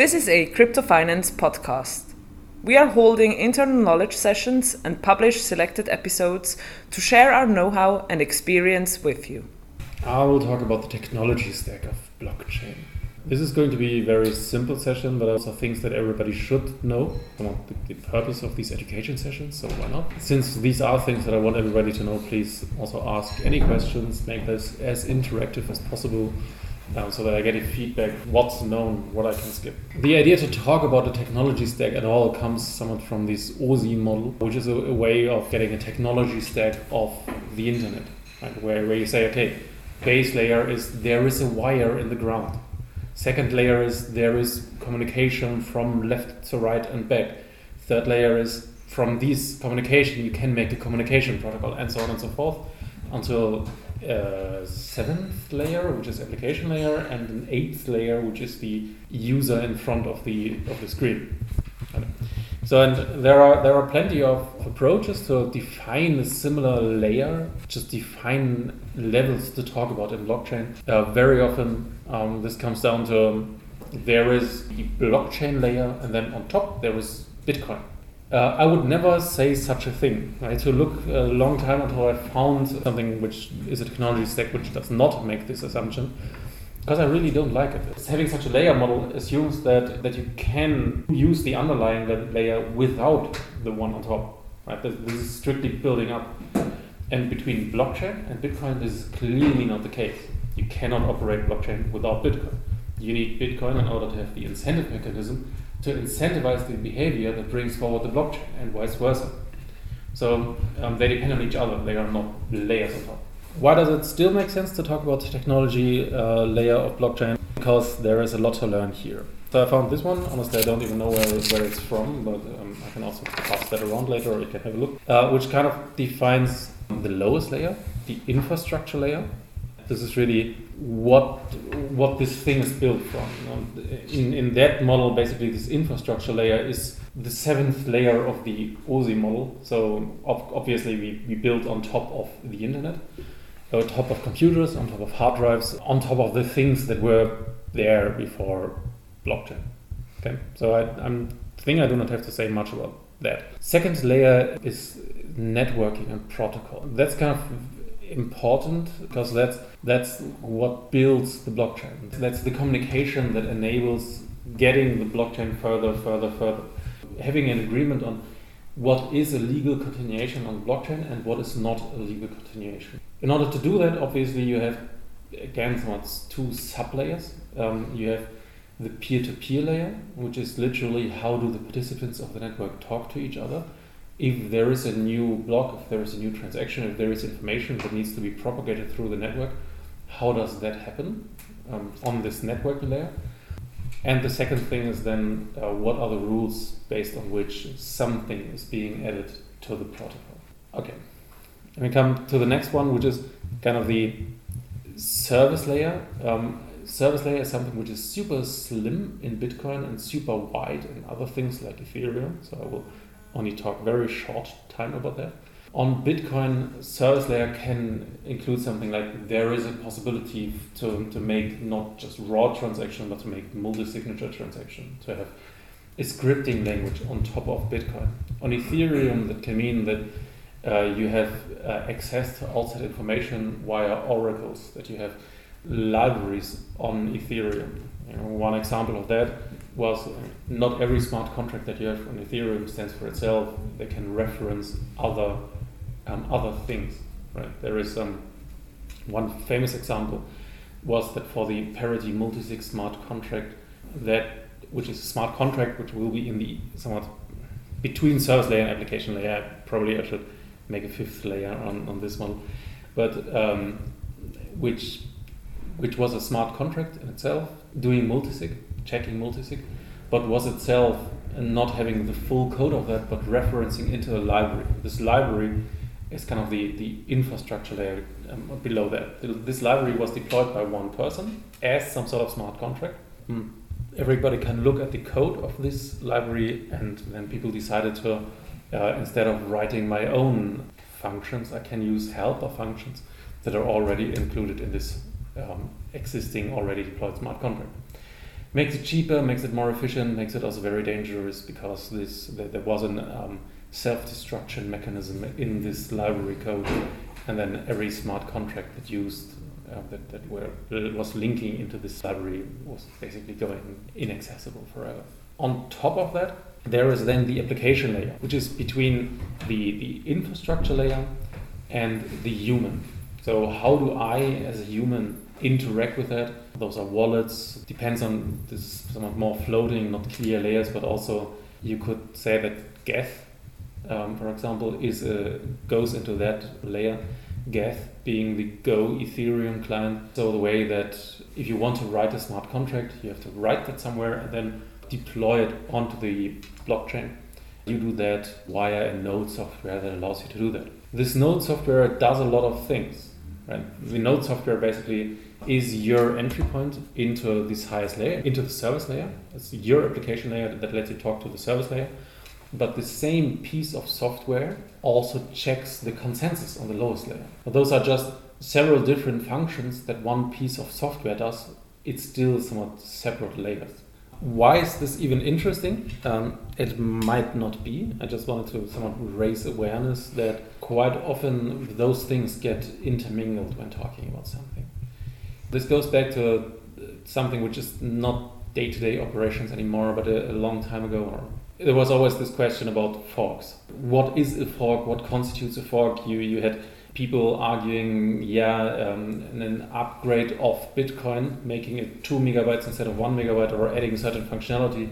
This is a crypto finance podcast. We are holding internal knowledge sessions and publish selected episodes to share our know how and experience with you. I will talk about the technology stack of blockchain. This is going to be a very simple session, but also things that everybody should know about the, the purpose of these education sessions, so why not? Since these are things that I want everybody to know, please also ask any questions, make this as interactive as possible um, so that I get a feedback what's known, what I can skip. The idea to talk about the technology stack at all comes somewhat from this OSI model, which is a, a way of getting a technology stack of the internet, right? where, where you say, okay, base layer is there is a wire in the ground. Second layer is there is communication from left to right and back. Third layer is from these communication you can make a communication protocol and so on and so forth until uh, seventh layer, which is application layer, and an eighth layer, which is the user in front of the of the screen. So and there are there are plenty of approaches to define a similar layer, just define levels to talk about in blockchain. Uh, very often um, this comes down to um, there is the blockchain layer, and then on top there is Bitcoin. Uh, I would never say such a thing. I had to look a long time until I found something which is a technology stack which does not make this assumption, because I really don't like it. Having such a layer model assumes that, that you can use the underlying layer without the one on top. Right? This is strictly building up. And between blockchain and Bitcoin, this is clearly not the case. You cannot operate blockchain without Bitcoin. You need Bitcoin in order to have the incentive mechanism to incentivize the behavior that brings forward the blockchain and vice versa. So um, they depend on each other, they are not layers on top. Why does it still make sense to talk about the technology uh, layer of blockchain? Because there is a lot to learn here. So I found this one. Honestly, I don't even know where, where it's from, but um, I can also pass that around later, or you can have a look. Uh, which kind of defines the lowest layer, the infrastructure layer, this is really what what this thing is built from. In, in that model, basically, this infrastructure layer is the seventh layer of the OSI model. So obviously, we, we build on top of the internet, on top of computers, on top of hard drives, on top of the things that were there before blockchain. Okay, so I I'm, think I do not have to say much about that. Second layer is networking and protocol. That's kind of important because that's that's what builds the blockchain. That's the communication that enables getting the blockchain further, further, further. Having an agreement on what is a legal continuation on blockchain and what is not a legal continuation. In order to do that, obviously, you have again what's two sub layers. Um, you have the peer-to-peer layer, which is literally how do the participants of the network talk to each other if there is a new block, if there is a new transaction, if there is information that needs to be propagated through the network, how does that happen um, on this network layer? And the second thing is then uh, what are the rules based on which something is being added to the protocol? Okay, and we come to the next one, which is kind of the service layer. Um, service layer is something which is super slim in Bitcoin and super wide in other things like Ethereum. So I will only talk very short time about that. On Bitcoin, service layer can include something like there is a possibility to, to make not just raw transaction, but to make multi-signature transaction, to have a scripting language on top of Bitcoin. On Ethereum, that can mean that uh, you have uh, access to outside information via oracles, that you have libraries on Ethereum. You know, one example of that was not every smart contract that you have on Ethereum stands for itself. They can reference other um, other things. Right? There is um, one famous example was that for the parity multisig smart contract, that which is a smart contract which will be in the somewhat between service layer and application layer. Probably I should make a fifth layer on, on this one, but um, which which was a smart contract in itself doing multisig checking multisig, but was itself not having the full code of that, but referencing into a library. This library is kind of the, the infrastructure layer um, below that. This library was deployed by one person as some sort of smart contract. Mm. Everybody can look at the code of this library, and then people decided to, uh, instead of writing my own functions, I can use helper functions that are already included in this um, existing, already deployed smart contract. Makes it cheaper, makes it more efficient, makes it also very dangerous because this there was an um, self-destruction mechanism in this library code, and then every smart contract that used uh, that, that were was linking into this library was basically going inaccessible forever. On top of that, there is then the application layer, which is between the, the infrastructure layer and the human. So how do I, as a human, interact with that? Those are wallets. Depends on this somewhat more floating, not clear layers, but also you could say that Geth, um, for example, is a, goes into that layer. Geth being the Go Ethereum client. So the way that if you want to write a smart contract, you have to write that somewhere and then deploy it onto the blockchain. You do that via a node software that allows you to do that. This node software does a lot of things. Right? The node software basically is your entry point into this highest layer, into the service layer. It's your application layer that lets you talk to the service layer. But the same piece of software also checks the consensus on the lowest layer. But those are just several different functions that one piece of software does. It's still somewhat separate layers. Why is this even interesting? Um, it might not be. I just wanted to somewhat raise awareness that quite often those things get intermingled when talking about something. This goes back to uh, something which is not day to day operations anymore, but a, a long time ago. There was always this question about forks. What is a fork? What constitutes a fork? You, you had people arguing, yeah, um, an upgrade of Bitcoin, making it two megabytes instead of one megabyte, or adding certain functionality,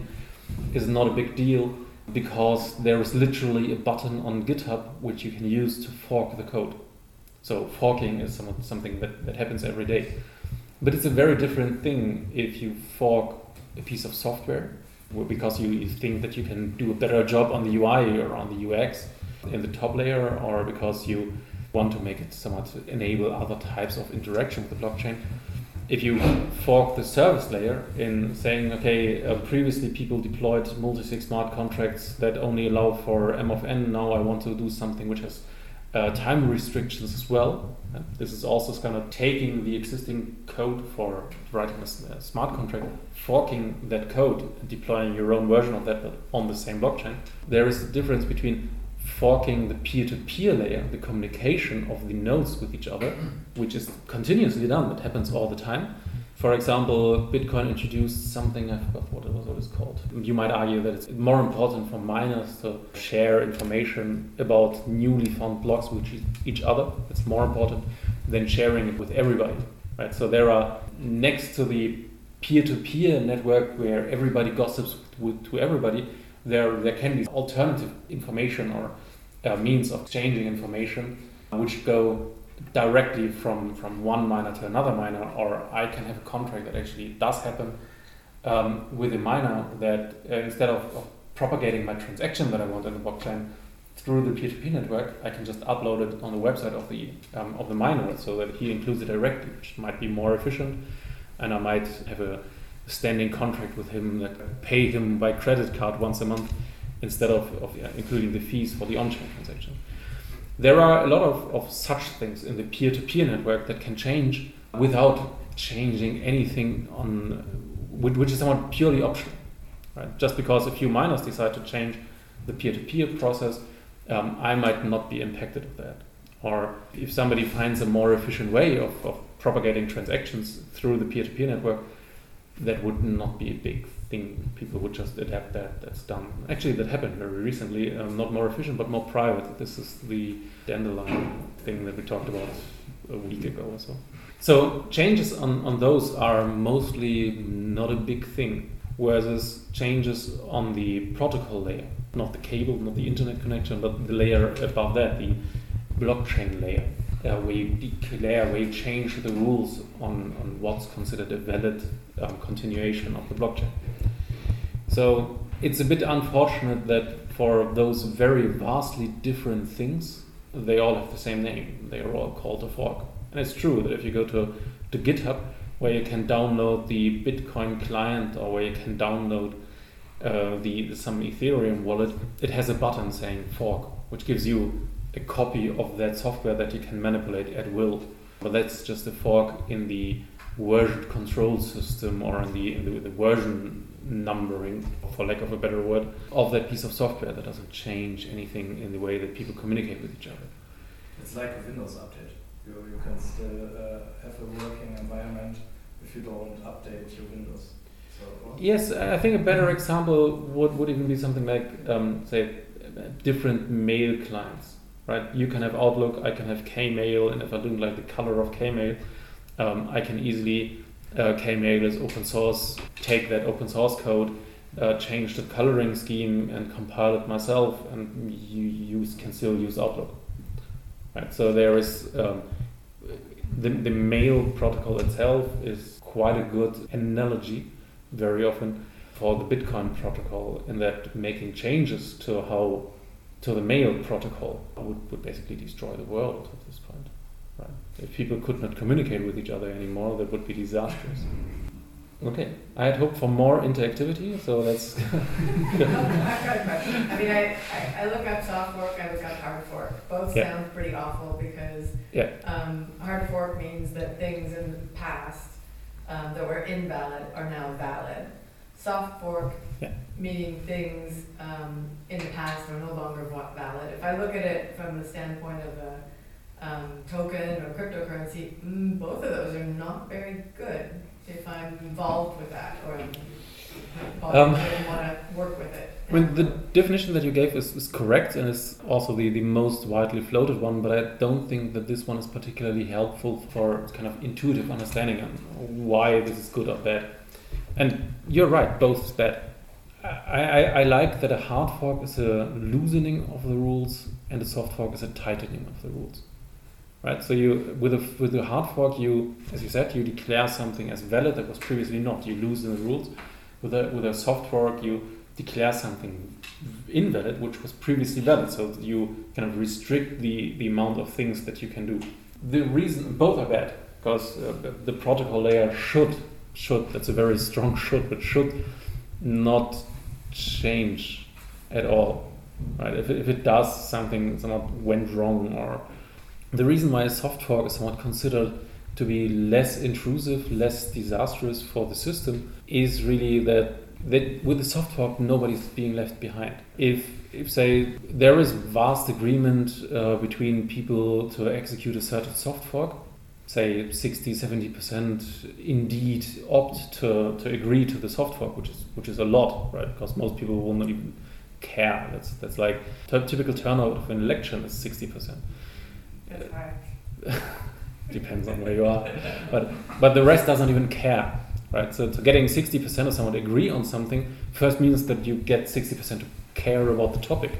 is not a big deal because there is literally a button on GitHub which you can use to fork the code. So forking is something that, that happens every day. But it's a very different thing if you fork a piece of software because you, think that you can do a better job on the UI or on the UX in the top layer, or because you want to make it somewhat enable other types of interaction with the blockchain. If you fork the service layer in saying, okay, uh, previously people deployed multi-sig smart contracts that only allow for M of n, now I want to do something which has uh, time restrictions as well. And this is also kind of taking the existing code for writing a smart contract, forking that code, and deploying your own version of that, on the same blockchain. There is a difference between forking the peer-to-peer layer, the communication of the nodes with each other, which is continuously done. That happens all the time. For example, Bitcoin introduced something I forgot what it was. What it's called. You might argue that it's more important for miners to share information about newly found blocks with each other. It's more important than sharing it with everybody. Right. So there are next to the peer-to-peer network where everybody gossips with, to everybody there there can be alternative information or uh, means of exchanging information which go directly from from one miner to another miner or I can have a contract that actually does happen um, with a miner that uh, instead of, of, propagating my transaction that I want in the blockchain through the peer-to-peer network, I can just upload it on the website of the um, of the miner so that he includes it directly, which might be more efficient, and I might have a standing contract with him that pay him by credit card once a month instead of, of yeah, including the fees for the on-chain transaction. There are a lot of, of such things in the peer-to-peer network that can change without changing anything on which is somewhat purely optional. Right? Just because a few miners decide to change the peer-to-peer process, um, I might not be impacted of that. Or if somebody finds a more efficient way of, of propagating transactions through the peer-to-peer network, that would not be a big thing. People would just adapt that. That's done. Actually, that happened very recently. Um, not more efficient, but more private. This is the dandelion thing that we talked about a week ago or so. So changes on, on those are mostly not a big thing. Whereas changes on the protocol layer, not the cable, not the internet connection, but the layer above that, the blockchain layer, uh, where you declare, where you change the rules on, on what's considered a valid um, continuation of the blockchain. So it's a bit unfortunate that for those very vastly different things, they all have the same name. They are all called a fork. And it's true that if you go to, to GitHub, where you can download the Bitcoin client or where you can download uh, the some Ethereum wallet, it has a button saying fork, which gives you a copy of that software that you can manipulate at will. But that's just a fork in the version control system or in the, in the, the version numbering, for lack of a better word, of that piece of software that doesn't change anything in the way that people communicate with each other. It's like a Windows update. You, you can still uh, have a working environment if you don't update your Windows. So, yes, I think a better example would, would even be something like, um, say, different mail clients, right? You can have Outlook, I can have Kmail, and if I don't like the color of Kmail, um, I can easily uh, Kmail is open source, take that open source code, uh, change the coloring scheme, and compile it myself, and you use can still use Outlook. Right. So there is um, the the mail protocol itself is quite a good analogy, very often for the Bitcoin protocol, in that making changes to how to the mail protocol would, would basically destroy the world at this point. If people could not communicate with each other anymore, that would be disastrous. Okay, I had hoped for more interactivity, so that's. I've got a question. I mean, I, I, I look up soft fork, I look up hard fork. Both Yeah. sound pretty awful because Yeah. um, hard fork means that things in the past um, that were invalid are now valid. Soft fork Yeah. meaning things um, in the past are no longer valid. If I look at it from the standpoint of a um, token or cryptocurrency, mm, both of those are not very good if I'm involved with that or Um, want to work with it. I mean, the definition that you gave is, is correct and is also the, the most widely floated one, but I don't think that this one is particularly helpful for kind of intuitive understanding on why this is good or bad. And you're right, both is bad. I, I, I like that a hard fork is a loosening of the rules and a soft fork is a tightening of the rules. Right? So you with a with a hard fork you as you said, you declare something as valid that was previously not. You loosen the rules. With a with a soft fork you declare something invalid which was previously valid. So you kind of restrict the, the amount of things that you can do. The reason both are bad because uh, the- protocol layer should should that's a very strong should but should not change at all right if if it does something somewhat went wrong or the reason why soft fork is somewhat considered to be less intrusive less disastrous for the system is really that that with the soft fork nobody's being left behind. If if say there is vast agreement uh, between people to execute a certain soft fork say 60 70% indeed opt to, to agree to the soft fork which is which is a lot right? Because most people will not even care. That's that's like typical turnout of an election is 60% That's hard. Depends on where you are. But but the rest doesn't even care right? So, so getting 60% of someone to agree on something first means that you get 60% to care about the topic.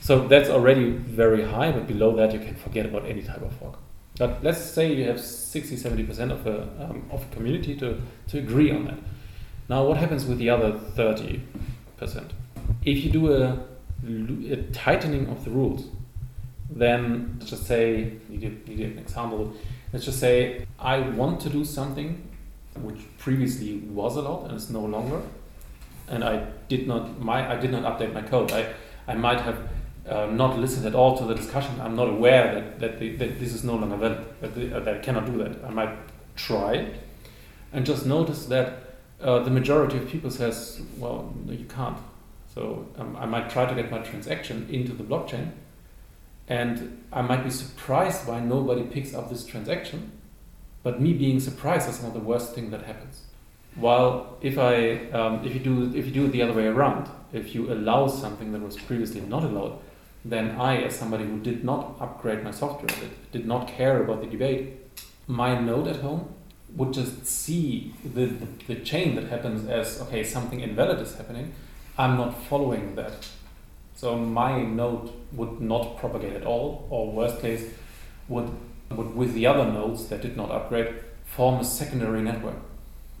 So that's already very high but below that you can forget about any type of work. but let's say you have 60 70% of a, um, of a community to, to agree on that. Now what happens with the other 30% if you do a, a tightening of the rules then let's just say you give, you give an example. Let's just say i want to do something which previously was allowed and is no longer and i did not my i did not update my code. I i might have uh, not listened at all to the discussion. I'm not aware that that, the, that this is no longer valid that, the, uh, that i cannot do that. I might try and just notice that uh, the majority of people says well you can't. So um, i might try to get my transaction into the blockchain and I might be surprised why nobody picks up this transaction, but me being surprised is not the worst thing that happens. While if I um, if you do if you do it the other way around, if you allow something that was previously not allowed, then I, as somebody who did not upgrade my software, that did not care about the debate, my node at home would just see the, the, the chain that happens as okay something invalid is happening. I'm not following that. So my node would not propagate at all, or worst case, would, would with the other nodes that did not upgrade form a secondary network,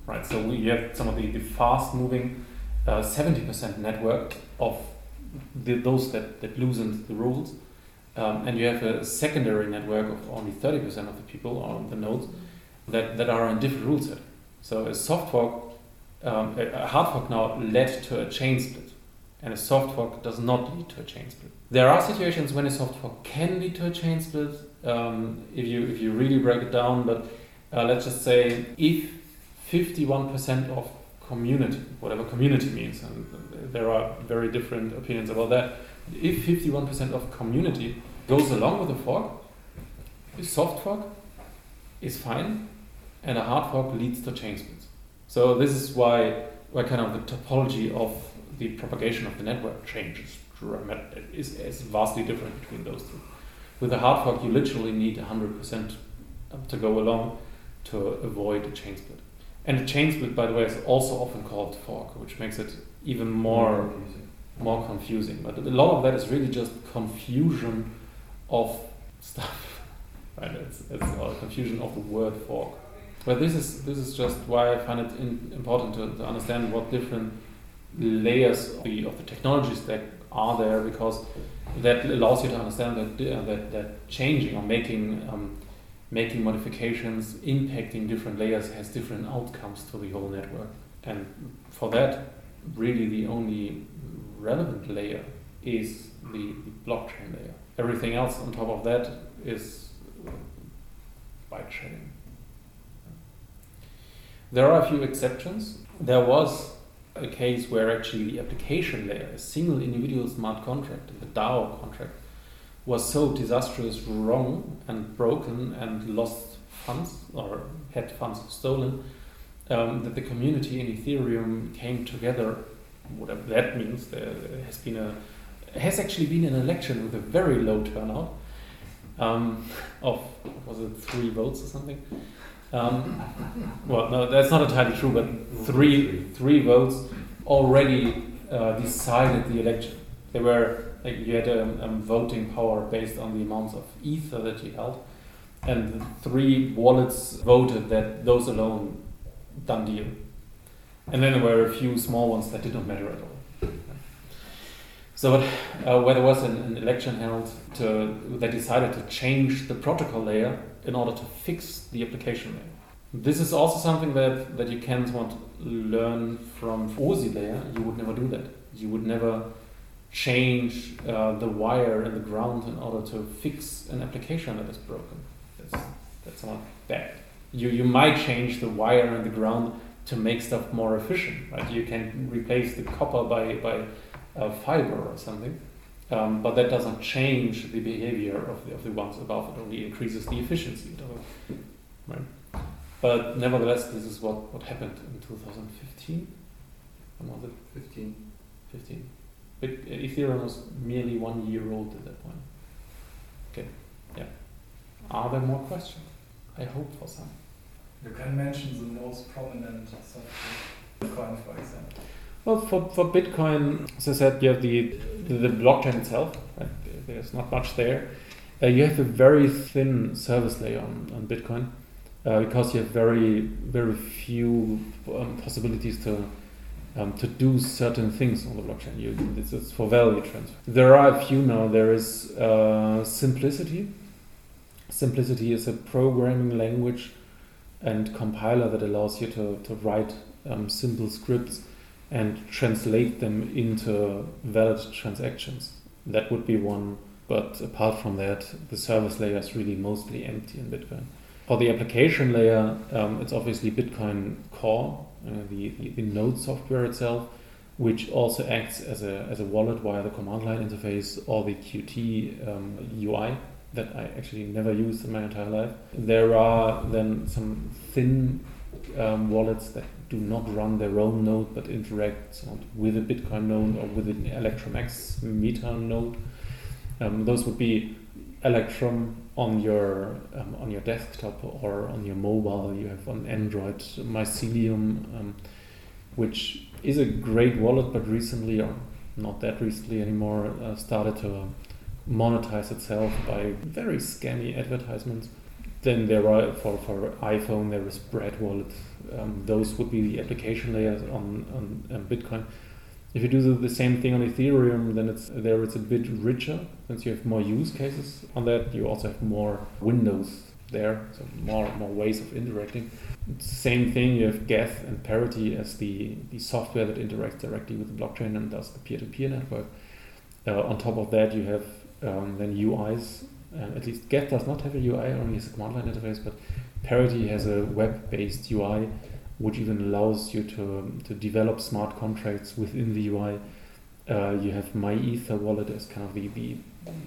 right? So we have some of the, the fast-moving uh, 70% network of the, those that, that loosened the rules, um, and you have a secondary network of only 30% of the people on the nodes that, that are in different rule set. So a soft fork, um, a hard fork now led to a chain split and a soft fork does not lead to a chain split. There are situations when a soft fork can lead to a chain split um, if you if you really break it down, but uh, let's just say if 51% of community, whatever community means, and there are very different opinions about that. If 51% of community goes along with a fork, a soft fork is fine, and a hard fork leads to chain splits. So this is why why kind of the topology of the propagation of the network changes. Is, is vastly different between those two. With a hard fork, you literally need 100% to go along to avoid a chain split. And a chain split, by the way, is also often called fork, which makes it even more confusing. more confusing. But a lot of that is really just confusion of stuff. Right? It's, it's a confusion of the word fork. But this is this is just why I find it in, important to, to understand what different layers of the, of the technology stack are there because that allows you to understand that uh, that, that changing or making um, making modifications impacting different layers has different outcomes to the whole network. And for that, really the only relevant layer is the, the blockchain layer. Everything else on top of that is bike shedding. There are a few exceptions. There was a case where actually the application layer, a single individual smart contract, the DAO contract, was so disastrous wrong and broken and lost funds or had funds stolen um, that the community in Ethereum came together. Whatever that means, there has been a has actually been an election with a very low turnout um, of was it three votes or something. Um, well, no, that's not entirely true, but three three votes already uh, decided the election. They were like you had a, a, voting power based on the amounts of ether that you held, and three wallets voted that those alone done deal. And then there were a few small ones that did not matter at all. So, uh, where there was an, an, election held, to, they decided to change the protocol layer in order to fix the application layer. This is also something that, that you can want learn from OSI layer. You would never do that. You would never change uh, the wire in the ground in order to fix an application that is broken. That's, that's not bad. You, you might change the wire in the ground to make stuff more efficient. Right? You can replace the copper by, by uh, fiber or something. Um, but that doesn't change the behavior of the, of the ones above. It only increases the efficiency. Right? But nevertheless, this is what, what happened in 2015. When was it? 15. 15. But Ethereum was merely one year old at that point. Okay, yeah. Are there more questions? I hope for some. You can mention the most prominent software coin, for example. Well, for, for Bitcoin, as I said, you have the, the, blockchain itself. Right? There's not much there. Uh, you have a very thin service layer on, on Bitcoin uh, because you have very very few um, possibilities to um, to do certain things on the blockchain. You, this is for value transfer. There are a few now. There is uh, Simplicity. Simplicity is a programming language and compiler that allows you to, to write um, simple scripts and translate them into valid transactions. That would be one. But apart from that, the service layer is really mostly empty in Bitcoin. For the application layer, um, it's obviously Bitcoin Core, uh, the, the, the, node software itself, which also acts as a, as a wallet via the command line interface or the Qt um, UI that I actually never used in my entire life. There are then some thin um, wallets that do not run their own node but interact with a Bitcoin node or with an Electrum X Meter node. Um, those would be Electrum on your um, on your desktop or on your mobile. You have on Android Mycelium, um, which is a great wallet, but recently, or not that recently anymore, uh, started to monetize itself by very scammy advertisements. Then there are for, for iPhone there is Bread Wallet. Um, those would be the application layers on, on, on Bitcoin. If you do the same thing on Ethereum, then it's there it's a bit richer since you have more use cases on that. You also have more windows there, so more more ways of interacting. Same thing, you have Geth and Parity as the, the software that interacts directly with the blockchain and does the peer-to-peer network. Uh, on top of that, you have um, then UIs Um, at least Geth does not have a UI, only has a command line interface, but Parity has a web-based UI, which even allows you to to develop smart contracts within the UI. Uh, you have MyEther wallet as kind of the, the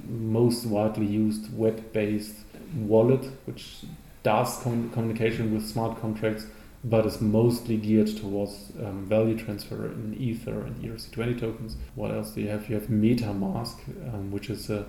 most widely used web-based wallet, which does com- communication with smart contracts, but is mostly geared towards um, value transfer in Ether and ERC20 tokens. What else do you have? You have MetaMask, um, which is a,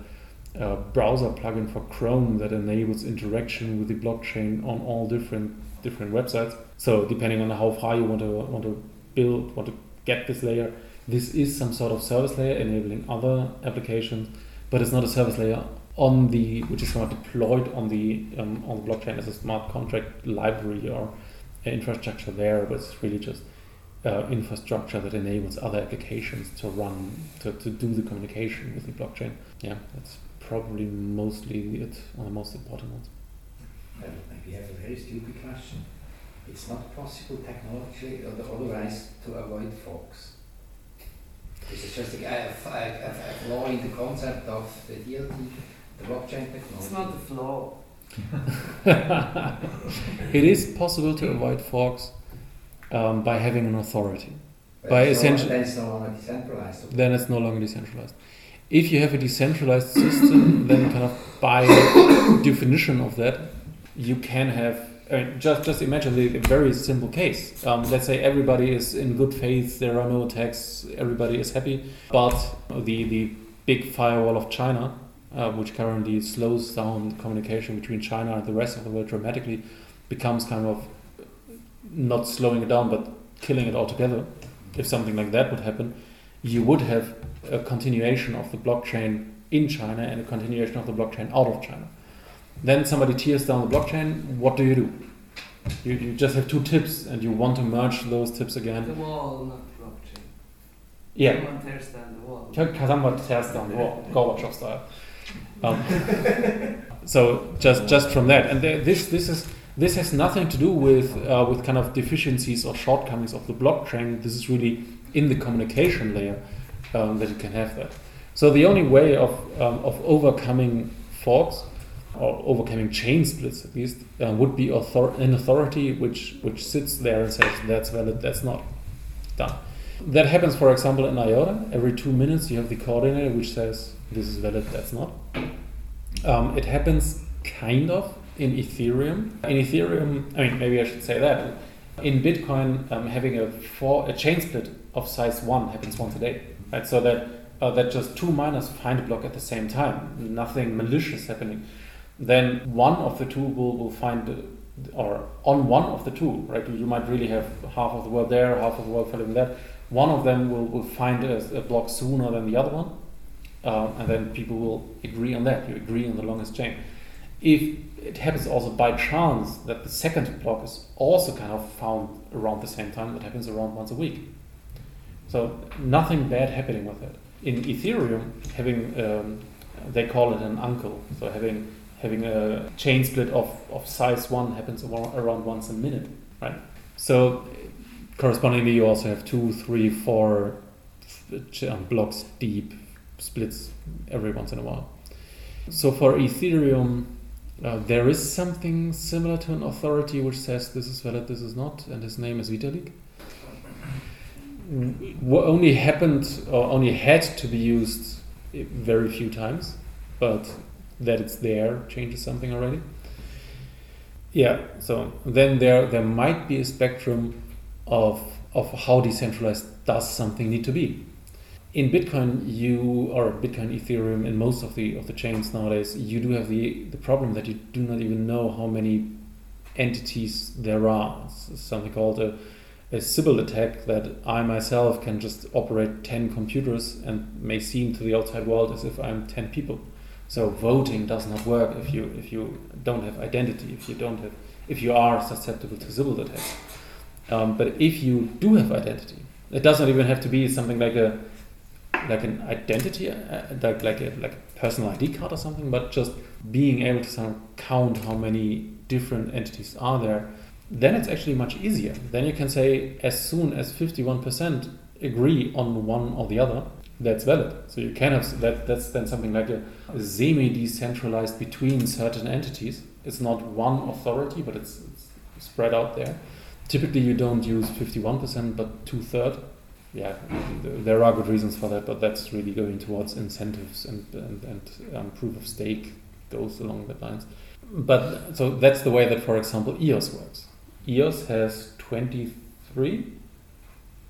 a browser plugin for Chrome that enables interaction with the blockchain on all different different websites. So depending on how far you want to want to build, want to get this layer, this is some sort of service layer enabling other applications, but it's not a service layer on the which is not deployed on the um, on the blockchain as a smart contract library or infrastructure there, but it's really just uh, infrastructure that enables other applications to run to, to do the communication with the blockchain. Yeah, that's probably mostly it on the most important ones. Well, maybe have a very stupid question. It's not possible technologically or otherwise to avoid forks. This is just a, a, a, a flaw in the concept of the DLT, the blockchain technology. It's not the flaw. it is possible to avoid forks um, by having an authority. But by it's no- essential- Then it's no longer decentralized. Then it's no longer decentralized. If you have a decentralized system, then kind of by definition of that, you can have. I mean, just just imagine the a very simple case. Um, let's say everybody is in good faith. There are no attacks. Everybody is happy. But the the big firewall of China, uh, which currently slows down communication between China and the rest of the world dramatically, becomes kind of not slowing it down, but killing it altogether. If something like that would happen, you would have a continuation of the blockchain in China and a continuation of the blockchain out of China. Then somebody tears down the blockchain. What do you do? You, you just have two tips, and you want to merge those tips again. The wall, not blockchain. Yeah, Someone tears down the wall. Kazamba tears down the wall, Gorbachev style. Um, so just just from that, and there, this this is this has nothing to do with uh, with kind of deficiencies or shortcomings of the blockchain. This is really in the communication layer um, that you can have that. So the only way of um, of overcoming forks or overcoming chain splits at least uh, would be author- an authority which which sits there and says that's valid, that's not done. That happens, for example, in IOTA. Every two minutes, you have the coordinator which says this is valid, that's not. Um, it happens kind of in Ethereum. In Ethereum, I mean, maybe I should say that. In Bitcoin, um, having a a chain split of size one happens once a day, right? So that uh, that just two miners find a block at the same time, nothing malicious happening. Then one of the two will, will find, uh, or on one of the two, right? You might really have half of the world there, half of the world following that. One of them will, will find a, a block sooner than the other one, uh, and then people will agree on that. You agree on the longest chain. If it happens also by chance that the second block is also kind of found around the same time, that happens around once a week. So nothing bad happening with it. In Ethereum, having um, they call it an uncle, so having having a chain split of, of size one happens around, once a minute, right? So correspondingly, you also have two, three, four um, blocks deep splits every once in a while. So for Ethereum, uh, there is something similar to an authority which says this is valid, this is not, and his name is Vitalik. What only happened or only had to be used very few times, but that it's there changes something already. Yeah, so then there there might be a spectrum of of how decentralized does something need to be. In Bitcoin, you or Bitcoin, Ethereum, and most of the of the chains nowadays, you do have the the problem that you do not even know how many entities there are. It's something called a a Sybil attack that I myself can just operate 10 computers and may seem to the outside world as if I'm 10 people. So voting does not work if you if you don't have identity, if you don't have if you are susceptible to Sybil attacks. Um, but if you do have identity, it does not even have to be something like a like an identity, uh, like like a like a personal ID card or something, but just being able to count how many different entities are there then it's actually much easier. Then you can say as soon as 51% agree on one or the other, that's valid. So you can have that. That's then something like a semi-decentralized between certain entities. It's not one authority, but it's, it's spread out there. Typically, you don't use fifty-one percent, but two-third. Yeah, there are good reasons for that, but that's really going towards incentives and and, and um, proof of stake goes along that lines. But so that's the way that, for example, EOS works. EOS has twenty-three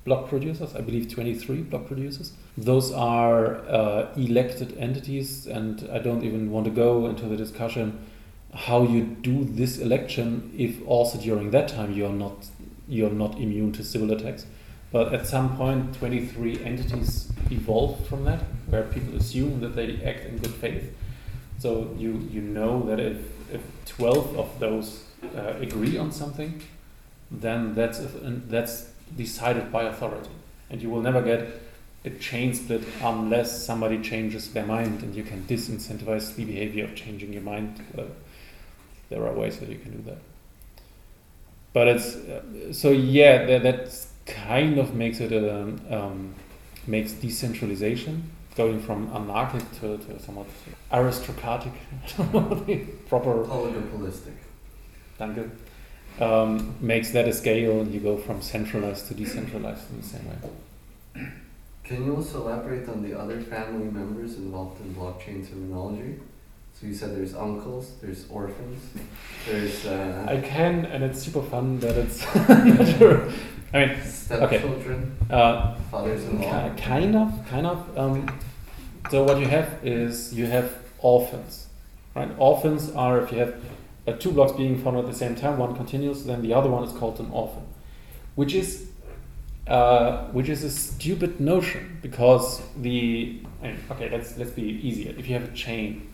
block producers, I believe 23 block producers. Those are uh, elected entities, and I don't even want to go into the discussion how you do this election if also during that time you're not you're not immune to Sybil attacks. But at some point, 23 entities evolved from that, where people assume that they act in good faith. So you you know that if if 12 of those uh, agree on something, then that's that's decided by authority. And you will never get a chain split unless somebody changes their mind and you can disincentivize the behavior of changing your mind. Uh, there are ways that you can do that. But it's uh, so yeah, that, kind of makes it a um, makes decentralization going from anarchic to, to somewhat aristocratic, proper Oligopolistic. Danke. Um, makes that a scale and you go from centralized to decentralized in the same way. Can you also elaborate on the other family members involved in blockchain terminology? So you said there's uncles, there's orphans, there's uh, I can, and it's super fun that it's not sure. I mean, stepchildren, uh, fathers-in-law. kind of, kind of. Um, so what you have is you have orphans, right? Orphans are if you have uh, two blocks being founded at the same time, one continues, then the other one is called an orphan, which is uh, which is a stupid notion because the okay, let's let's be easier. If you have a chain,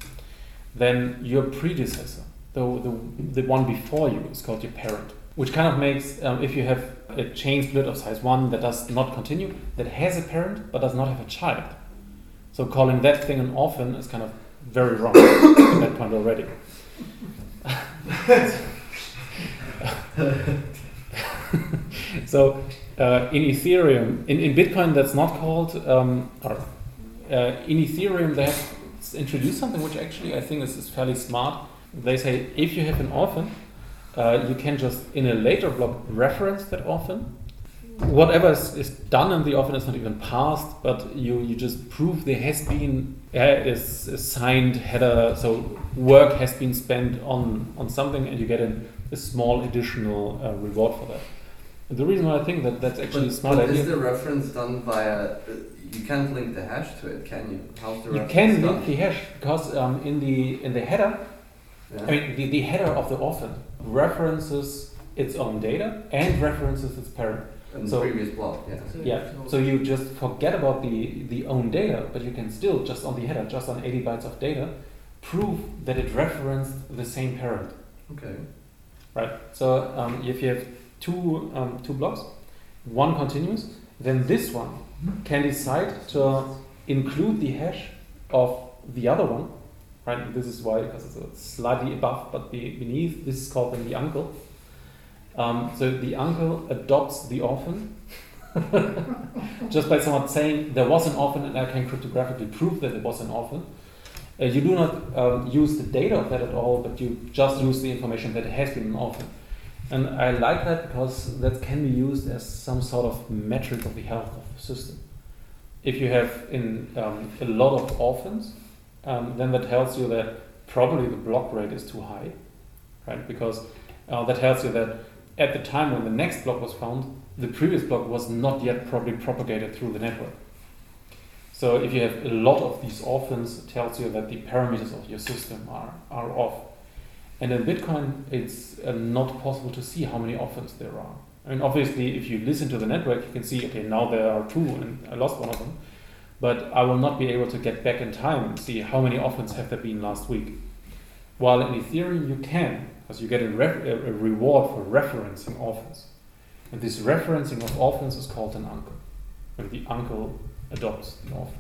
then your predecessor, the the, the one before you, is called your parent, which kind of makes um, if you have a chain split of size one that does not continue, that has a parent but does not have a child. So calling that thing an orphan is kind of very wrong at that point already. so uh, in Ethereum, in, in Bitcoin, that's not called, um, or uh, in Ethereum, they have introduced something which actually I think is, is fairly smart. They say if you have an orphan, uh, you can just in a later block reference that orphan. Whatever is, is done in the orphan is not even passed, but you, you just prove there has been is a signed header, so work has been spent on, on something, and you get an, a small additional uh, reward for that. And the reason why I think that that's actually But, a smart but idea. is the reference done via? uh, You can't link the hash to it, can you? How's the You can done? link the hash because um, in the in the header, Yeah. I mean the, the header of the orphan references its own data and references its parent. In the so- previous block, yeah. Yeah. So you just forget about the the own data, but you can still just on the header, just on 80 bytes of data, prove that it referenced the same parent. Okay. Right. So um, if you have two um, two blocks, one continues, then this one can decide to include the hash of the other one. Right. This is why because it's slightly above, but beneath. This is called then the uncle. Um, so the uncle adopts the orphan. Just by someone saying there was an orphan and I can cryptographically prove that it was an orphan. Uh, you do not um, use the data of that at all, but you just use the information that it has been an orphan. And I like that because that can be used as some sort of metric of the health of the system. If you have in um, a lot of orphans, um, then that tells you that probably the block rate is too high, right? Because uh, that tells you that at the time when the next block was found, the previous block was not yet probably propagated through the network. So if you have a lot of these orphans, it tells you that the parameters of your system are, are off. And in Bitcoin, it's uh, not possible to see how many orphans there are. I mean, obviously, if you listen to the network, you can see, okay, now there are two, and I lost one of them. But I will not be able to get back in time and see how many orphans have there been last week. While in Ethereum, you can, because you get a, a reward for referencing orphans. And this referencing of orphans is called an uncle. When the uncle adopts the orphan.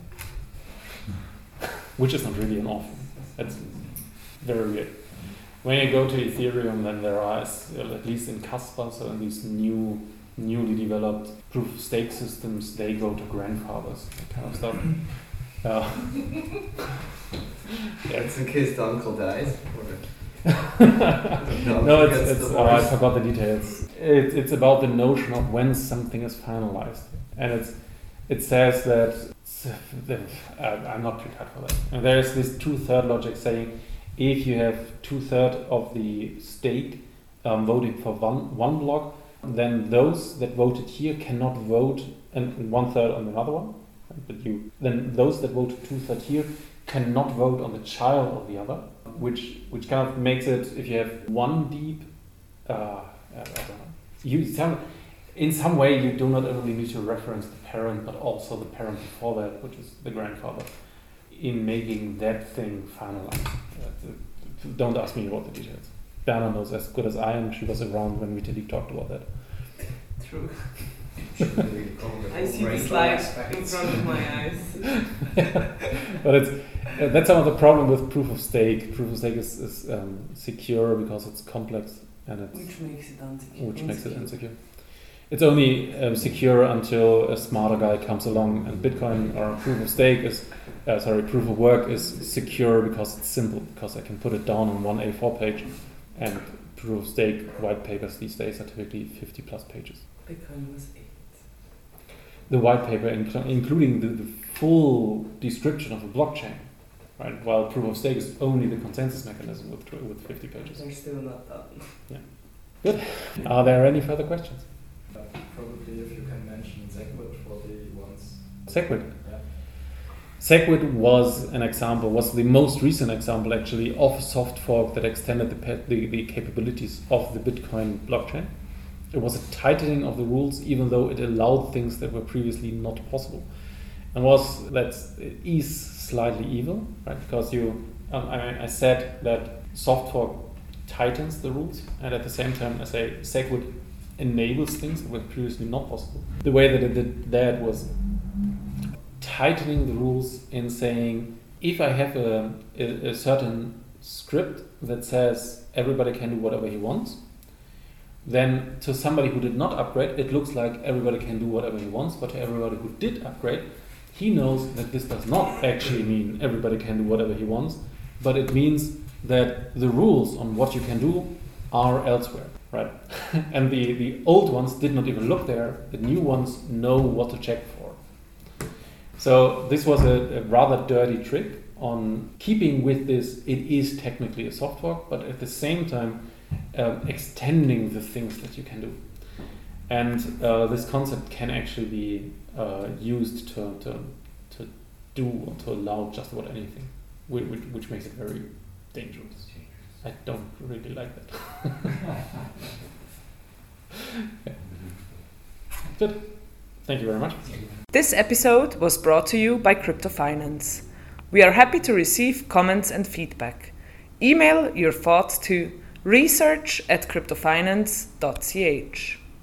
Which is not really an orphan. That's very weird. When you go to Ethereum, then there are, at least in Casper, so in these new newly developed proof of stake systems, they go to grandfathers, that kind of stuff. Uh, That's in case the uncle dies. No, it's, it's oh, I forgot the details. It, it's about the notion of when something is finalized, and it's it says that uh, I'm not prepared for that. And there is this two-third logic saying if you have two-third of the stake um, voting for one one block, then those that voted here cannot vote and one-third on another one. But you then those that voted two-third here cannot vote on the child of the other, which which kind of makes it if you have one deep, uh, I don't know, you some, in some way you do not only need to reference the parent but also the parent before that, which is the grandfather, in making that thing finalized. Uh, don't ask me about the details. Berna knows as good as I am. She was around when we Tilly talked about that. True. I see the slide in front of my eyes. but it's uh, that's some of the problem with proof of stake. Proof of stake is, is um, secure because it's complex and it's which makes it insecure. Which makes it insecure. It's only um, secure until a smarter guy comes along, and Bitcoin or proof of stake is uh, sorry, proof of work is secure because it's simple because I can put it down on one A4 page, and proof of stake white papers these days are typically 50 plus pages. Bitcoin was eight. The white paper, including the, the full description of a blockchain, right? While proof of stake is only the consensus mechanism with with 50 pages. They're still not done. Yeah. Good. Are there any further questions? Uh, probably if you can mention Segwit for the ones. Segwit. Yeah. Segwit was an example, was the most recent example actually of a soft fork that extended the, the, the capabilities of the Bitcoin blockchain. It was a tightening of the rules, even though it allowed things that were previously not possible. And was let's is slightly evil, right? Because you, um, I, I said that soft fork tightens the rules, and at the same time, I say SegWit enables things that were previously not possible. The way that it did that was tightening the rules in saying if I have a, a, a certain script that says everybody can do whatever he wants, then to somebody who did not upgrade, it looks like everybody can do whatever he wants, but to everybody who did upgrade, he knows that this does not actually mean everybody can do whatever he wants, but it means that the rules on what you can do are elsewhere, right? and the, the old ones did not even look there, the new ones know what to check for. So this was a, a rather dirty trick on keeping with this, it is technically a soft fork, but at the same time, um, extending the things that you can do. And uh, this concept can actually be uh, used to, to, to do or to allow just about anything, which, which makes it very dangerous. I don't really like that. yeah. Good. Thank you very much. This episode was brought to you by Crypto Finance. We are happy to receive comments and feedback. Email your thoughts to research at cryptofinance.ch.